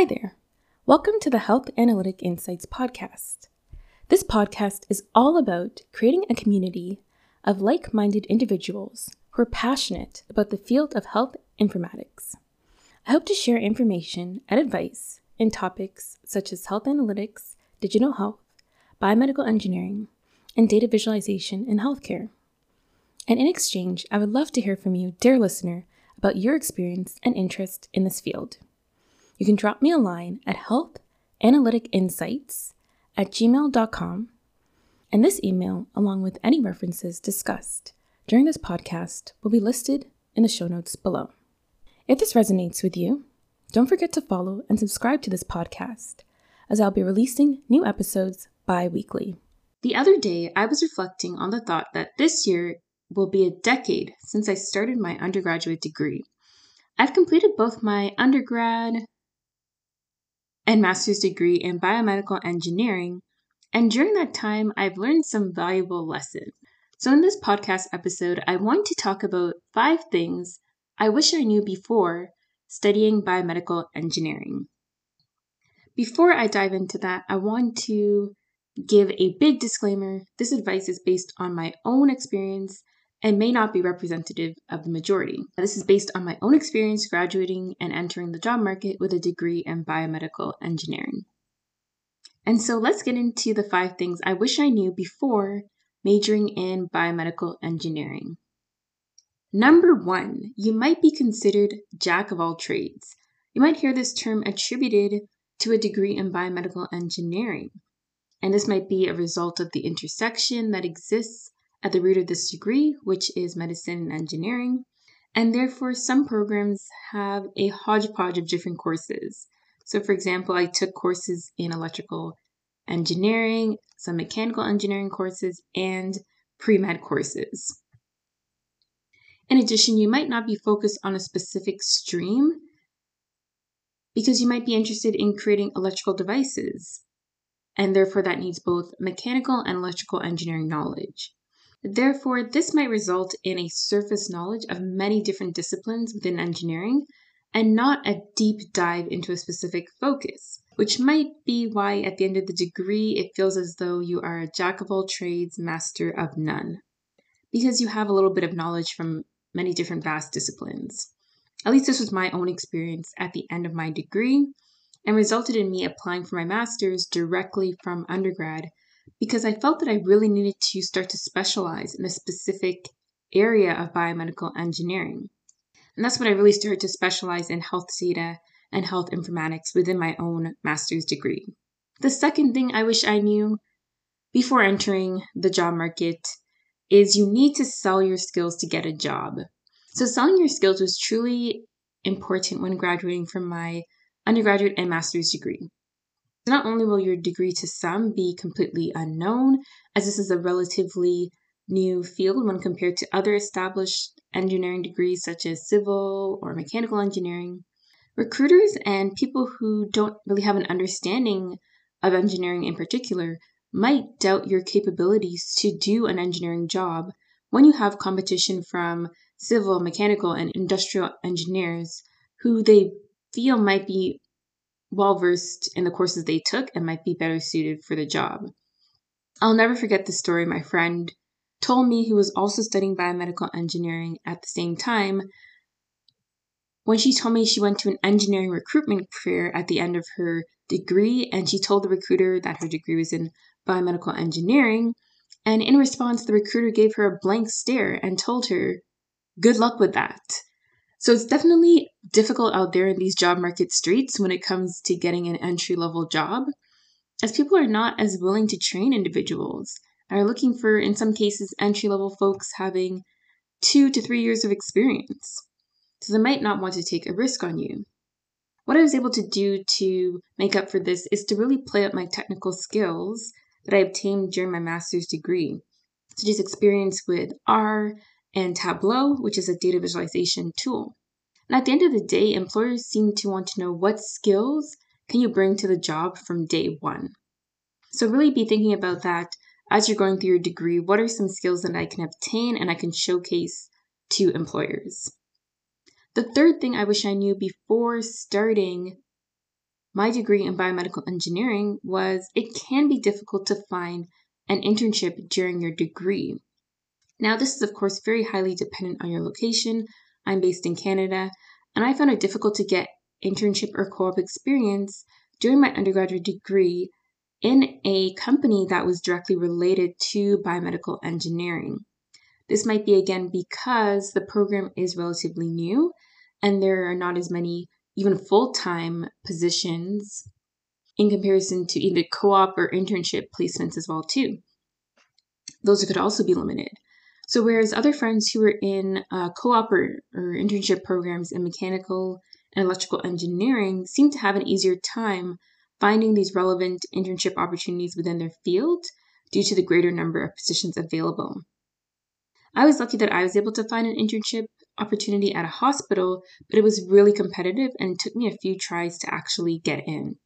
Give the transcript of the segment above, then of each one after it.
Hi there. Welcome to the Health Analytic Insights podcast. This podcast is all about creating a community of like minded individuals who are passionate about the field of health informatics. I hope to share information and advice in topics such as health analytics, digital health, biomedical engineering, and data visualization in healthcare. And in exchange, I would love to hear from you, dear listener, about your experience and interest in this field. You can drop me a line at healthanalyticinsights at gmail.com, and this email, along with any references discussed during this podcast, will be listed in the show notes below. If this resonates with you, don't forget to follow and subscribe to this podcast, as I'll be releasing new episodes bi weekly. The other day, I was reflecting on the thought that this year will be a decade since I started my undergraduate degree. I've completed both my undergrad and master's degree in biomedical engineering, and during that time, I've learned some valuable lessons. So, in this podcast episode, I want to talk about five things I wish I knew before studying biomedical engineering. Before I dive into that, I want to give a big disclaimer. This advice is based on my own experience and may not be representative of the majority. This is based on my own experience graduating and entering the job market with a degree in biomedical engineering. And so let's get into the five things I wish I knew before majoring in biomedical engineering. Number one, you might be considered jack of all trades. You might hear this term attributed to a degree in biomedical engineering. And this might be a result of the intersection that exists at the root of this degree, which is medicine and engineering. And therefore, some programs have a hodgepodge of different courses. So, for example, I took courses in electrical engineering, some mechanical engineering courses, and pre med courses. In addition, you might not be focused on a specific stream because you might be interested in creating electrical devices, and therefore that needs both mechanical and electrical engineering knowledge. Therefore, this might result in a surface knowledge of many different disciplines within engineering and not a deep dive into a specific focus, which might be why at the end of the degree it feels as though you are a jack of all trades, master of none, because you have a little bit of knowledge from many different vast disciplines. At least this was my own experience at the end of my degree and resulted in me applying for my master's directly from undergrad because I felt that I really needed to start to specialize in a specific area of biomedical engineering. And that's when I really started to specialize in health data and health informatics within my own master's degree. The second thing I wish I knew before entering the job market is you need to sell your skills to get a job. So, selling your skills was truly important when graduating from my undergraduate and master's degree. Not only will your degree to some be completely unknown, as this is a relatively new field when compared to other established engineering degrees such as civil or mechanical engineering, recruiters and people who don't really have an understanding of engineering in particular might doubt your capabilities to do an engineering job when you have competition from civil, mechanical, and industrial engineers who they feel might be well versed in the courses they took and might be better suited for the job. I'll never forget the story my friend told me who was also studying biomedical engineering at the same time when she told me she went to an engineering recruitment fair at the end of her degree and she told the recruiter that her degree was in biomedical engineering and in response the recruiter gave her a blank stare and told her good luck with that so it's definitely difficult out there in these job market streets when it comes to getting an entry level job, as people are not as willing to train individuals and are looking for, in some cases, entry level folks having two to three years of experience. So they might not want to take a risk on you. What I was able to do to make up for this is to really play up my technical skills that I obtained during my master's degree, such as experience with R and Tableau, which is a data visualization tool. And at the end of the day, employers seem to want to know what skills can you bring to the job from day one. So really be thinking about that as you're going through your degree. What are some skills that I can obtain and I can showcase to employers? The third thing I wish I knew before starting my degree in biomedical engineering was it can be difficult to find an internship during your degree. Now, this is, of course, very highly dependent on your location. I'm based in Canada, and I found it difficult to get internship or co op experience during my undergraduate degree in a company that was directly related to biomedical engineering. This might be again because the program is relatively new and there are not as many even full time positions in comparison to either co op or internship placements as well too. Those could also be limited. So whereas other friends who were in uh, co-op or, or internship programs in mechanical and electrical engineering seem to have an easier time finding these relevant internship opportunities within their field due to the greater number of positions available. I was lucky that I was able to find an internship opportunity at a hospital, but it was really competitive and it took me a few tries to actually get in.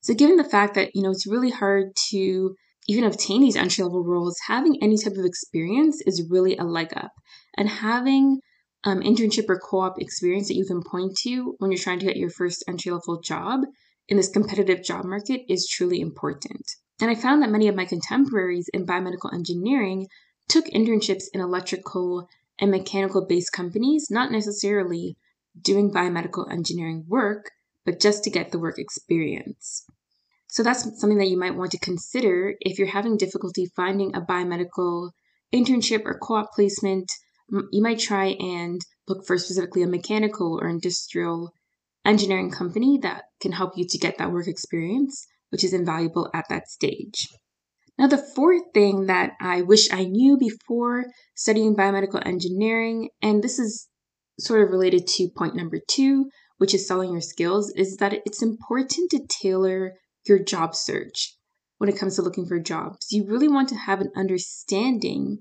So given the fact that, you know, it's really hard to even obtain these entry level roles, having any type of experience is really a leg up. And having um, internship or co op experience that you can point to when you're trying to get your first entry level job in this competitive job market is truly important. And I found that many of my contemporaries in biomedical engineering took internships in electrical and mechanical based companies, not necessarily doing biomedical engineering work, but just to get the work experience. So that's something that you might want to consider if you're having difficulty finding a biomedical internship or co op placement. You might try and look for specifically a mechanical or industrial engineering company that can help you to get that work experience, which is invaluable at that stage. Now, the fourth thing that I wish I knew before studying biomedical engineering, and this is sort of related to point number two, which is selling your skills, is that it's important to tailor your job search when it comes to looking for jobs. You really want to have an understanding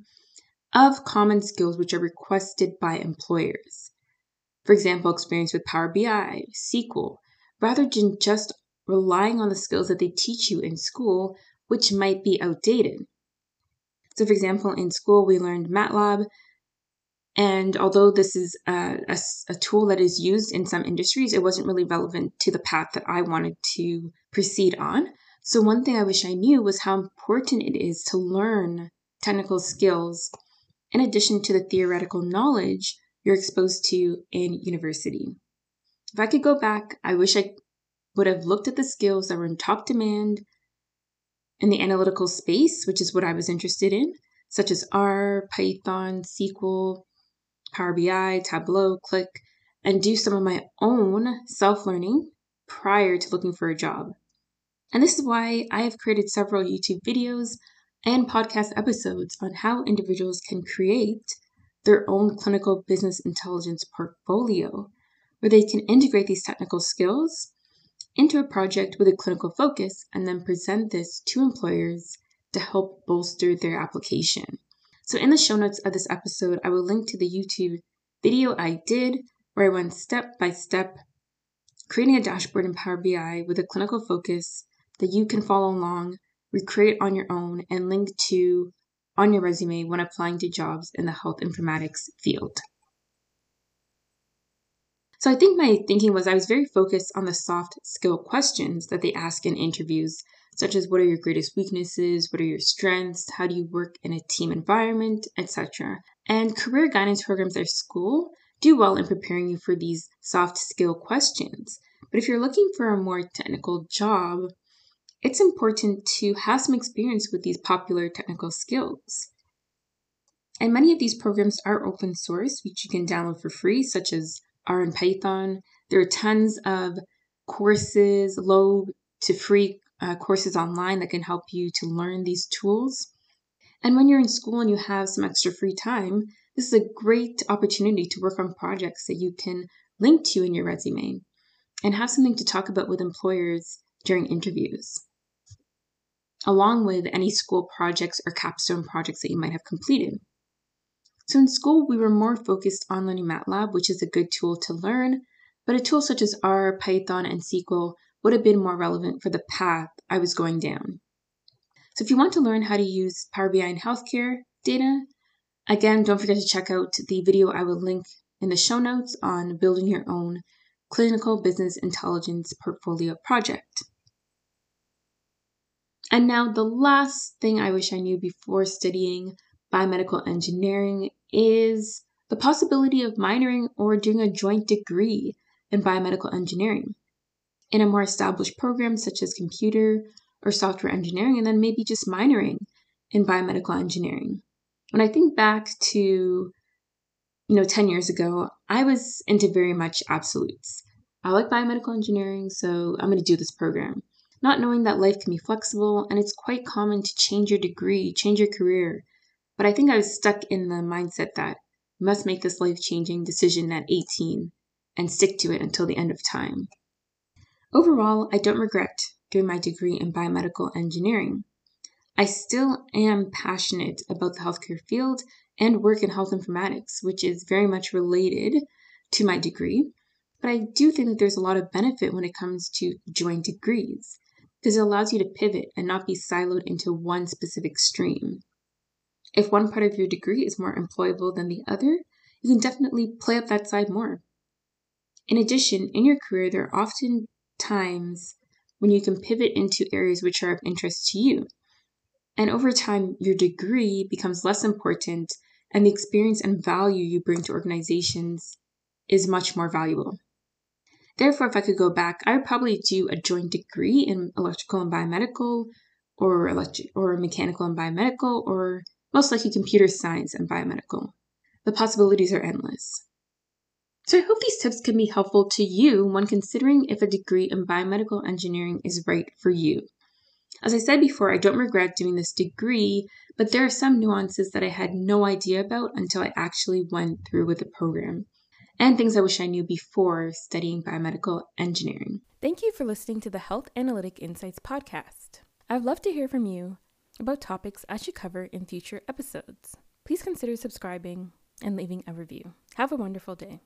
of common skills which are requested by employers. For example, experience with Power BI, SQL, rather than just relying on the skills that they teach you in school, which might be outdated. So, for example, in school, we learned MATLAB. And although this is a, a, a, tool that is used in some industries, it wasn't really relevant to the path that I wanted to proceed on. So, one thing I wish I knew was how important it is to learn technical skills in addition to the theoretical knowledge you're exposed to in university. If I could go back, I wish I would have looked at the skills that were in top demand in the analytical space, which is what I was interested in, such as R, Python, SQL, Power BI, Tableau, Qlik, and do some of my own self learning prior to looking for a job. And this is why I have created several YouTube videos and podcast episodes on how individuals can create their own clinical business intelligence portfolio, where they can integrate these technical skills into a project with a clinical focus and then present this to employers to help bolster their application. So, in the show notes of this episode, I will link to the YouTube video I did where I went step by step creating a dashboard in Power BI with a clinical focus that you can follow along, recreate on your own, and link to on your resume when applying to jobs in the health informatics field. So I think my thinking was I was very focused on the soft skill questions that they ask in interviews, such as what are your greatest weaknesses, what are your strengths, how do you work in a team environment, etc. And career guidance programs at school do well in preparing you for these soft skill questions. But if you're looking for a more technical job, it's important to have some experience with these popular technical skills. And many of these programs are open source, which you can download for free, such as R and Python. There are tons of courses, low to free uh, courses online that can help you to learn these tools. And when you're in school and you have some extra free time, this is a great opportunity to work on projects that you can link to in your resume and have something to talk about with employers during interviews along with any school projects or capstone projects that you might have completed. So in school, we were more focused on learning MATLAB, which is a good tool to learn, but a tool such as R, Python, and SQL would have been more relevant for the path I was going down. So if you want to learn how to use Power BI in healthcare data, again, don't forget to check out the video I will link in the show notes on building your own Clinical Business Intelligence Portfolio Project. And now, the last thing I wish I knew before studying biomedical engineering is the possibility of minoring or doing a joint degree in biomedical engineering in a more established program such as computer or software engineering, and then maybe just minoring in biomedical engineering. When I think back to, you know, 10 years ago, I was into very much absolutes. I like biomedical engineering, so I'm going to do this program. Not knowing that life can be flexible and it's quite common to change your degree, change your career. But I think I was stuck in the mindset that you must make this life changing decision at 18 and stick to it until the end of time. Overall, I don't regret doing my degree in biomedical engineering. I still am passionate about the healthcare field and work in health informatics, which is very much related to my degree. But I do think that there's a lot of benefit when it comes to joint degrees because it allows you to pivot and not be siloed into one specific stream. If one part of your degree is more employable than the other, you can definitely play up that side more. In addition, in your career, there are often times when you can pivot into areas which are of interest to you. And over time, your degree becomes less important, and the experience and value you bring to organizations is much more valuable. Therefore, if I could go back, I would probably do a joint degree in electrical and biomedical, or electric, or mechanical and biomedical, or most likely computer science and biomedical. The possibilities are endless. So I hope these tips can be helpful to you when considering if a degree in biomedical engineering is right for you. As I said before, I don't regret doing this degree, but there are some nuances that I had no idea about until I actually went through with the program, and things I wish I knew before studying biomedical engineering. Thank you for listening to the Health Analytic Insights podcast. I'd love to hear from you about topics I should cover in future episodes. Please consider subscribing and leaving a review. Have a wonderful day.